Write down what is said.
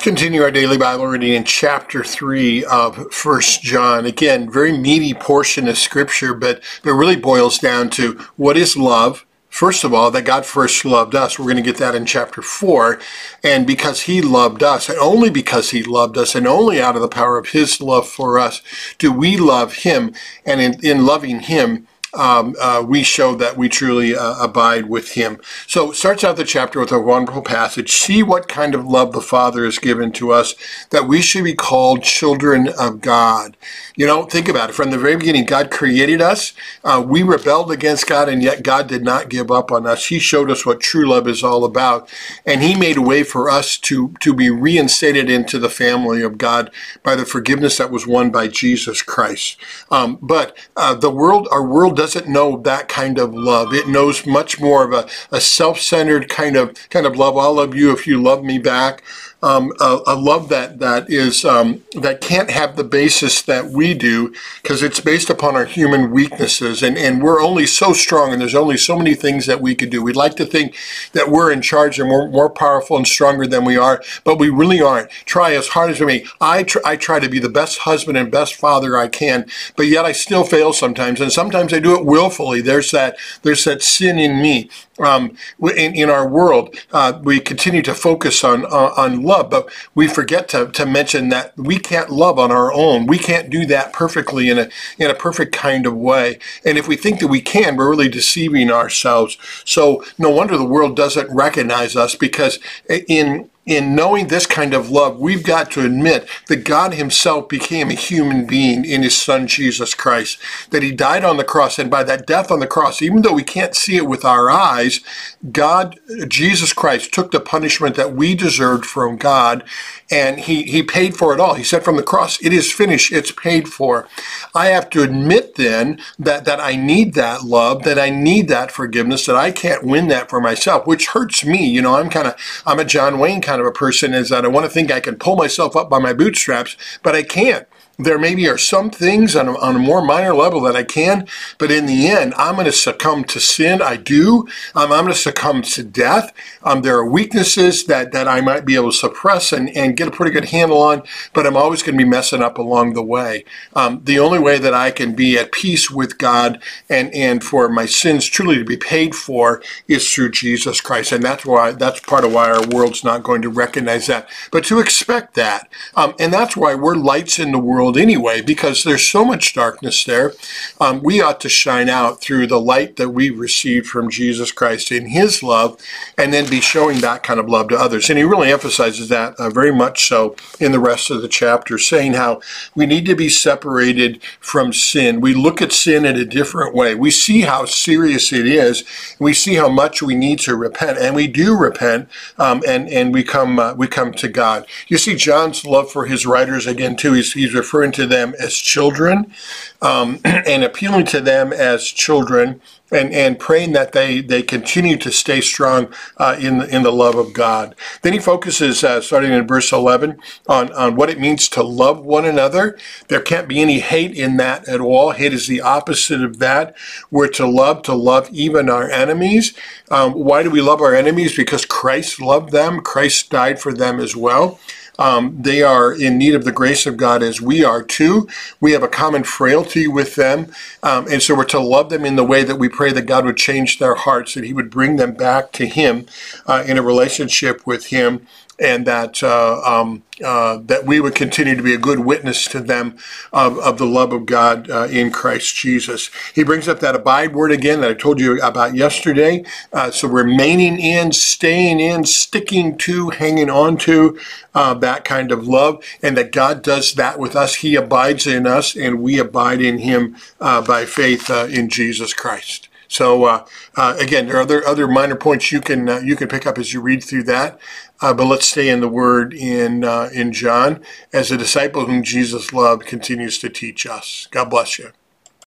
Continue our daily Bible reading in chapter 3 of First John. Again, very meaty portion of scripture, but it really boils down to what is love? First of all, that God first loved us. We're going to get that in chapter 4. And because he loved us, and only because he loved us, and only out of the power of his love for us, do we love him. And in, in loving him, um, uh, we show that we truly uh, abide with him. So starts out the chapter with a wonderful passage. See what kind of love the Father has given to us, that we should be called children of God. You know, think about it. From the very beginning, God created us. Uh, we rebelled against God, and yet God did not give up on us. He showed us what true love is all about, and He made a way for us to, to be reinstated into the family of God by the forgiveness that was won by Jesus Christ. Um, but uh, the world, our world doesn't know that kind of love. It knows much more of a, a self-centered kind of kind of love. I'll love you if you love me back um, a, a, love that that is um, that can't have the basis that we do because it's based upon our human weaknesses and and we're only so strong and there's only so many things that we could do. We'd like to think that we're in charge and we're more powerful and stronger than we are but we really aren't. Try as hard as we may. I, tr- I try to be the best husband and best father I can but yet I still fail sometimes and sometimes I do it willfully. There's that there's that sin in me um, in, in our world uh, we continue to focus on uh, on love, but we forget to, to mention that we can't love on our own. We can't do that perfectly in a in a perfect kind of way. And if we think that we can, we're really deceiving ourselves. So no wonder the world doesn't recognize us because in in knowing this kind of love, we've got to admit that God Himself became a human being in His Son Jesus Christ, that He died on the cross, and by that death on the cross, even though we can't see it with our eyes, God, Jesus Christ, took the punishment that we deserved from God, and He, he paid for it all. He said from the cross, It is finished, it's paid for. I have to admit then that, that I need that love, that I need that forgiveness, that I can't win that for myself, which hurts me. You know, I'm kind of, I'm a John Wayne kind of a person is that I want to think I can pull myself up by my bootstraps, but I can't. There maybe are some things on a, on a more minor level that I can, but in the end, I'm going to succumb to sin. I do. Um, I'm going to succumb to death. Um, there are weaknesses that, that I might be able to suppress and, and get a pretty good handle on, but I'm always going to be messing up along the way. Um, the only way that I can be at peace with God and, and for my sins truly to be paid for is through Jesus Christ. And that's why, that's part of why our world's not going to recognize that, but to expect that. Um, and that's why we're lights in the world world anyway, because there's so much darkness there. Um, we ought to shine out through the light that we received from Jesus Christ in His love, and then be showing that kind of love to others. And he really emphasizes that uh, very much so in the rest of the chapter, saying how we need to be separated from sin. We look at sin in a different way. We see how serious it is. We see how much we need to repent, and we do repent, um, and and we come uh, we come to God. You see John's love for his writers again too. He's he's referring referring to them as children um, and appealing to them as children and, and praying that they, they continue to stay strong uh, in, the, in the love of God. Then he focuses, uh, starting in verse 11, on, on what it means to love one another. There can't be any hate in that at all. Hate is the opposite of that. We're to love, to love even our enemies. Um, why do we love our enemies? Because Christ loved them. Christ died for them as well. Um, they are in need of the grace of God as we are too. We have a common frailty with them. Um, and so we're to love them in the way that we pray that God would change their hearts, that He would bring them back to Him uh, in a relationship with Him and that uh, um, uh, that we would continue to be a good witness to them of, of the love of God uh, in Christ Jesus. He brings up that abide word again that I told you about yesterday. Uh, so remaining in, staying in, sticking to, hanging on to uh, that kind of love, and that God does that with us. He abides in us, and we abide in Him by faith in Jesus Christ. So uh, uh, again, there are other other minor points you can uh, you can pick up as you read through that. Uh, but let's stay in the Word in uh, in John as a disciple whom Jesus loved continues to teach us. God bless you.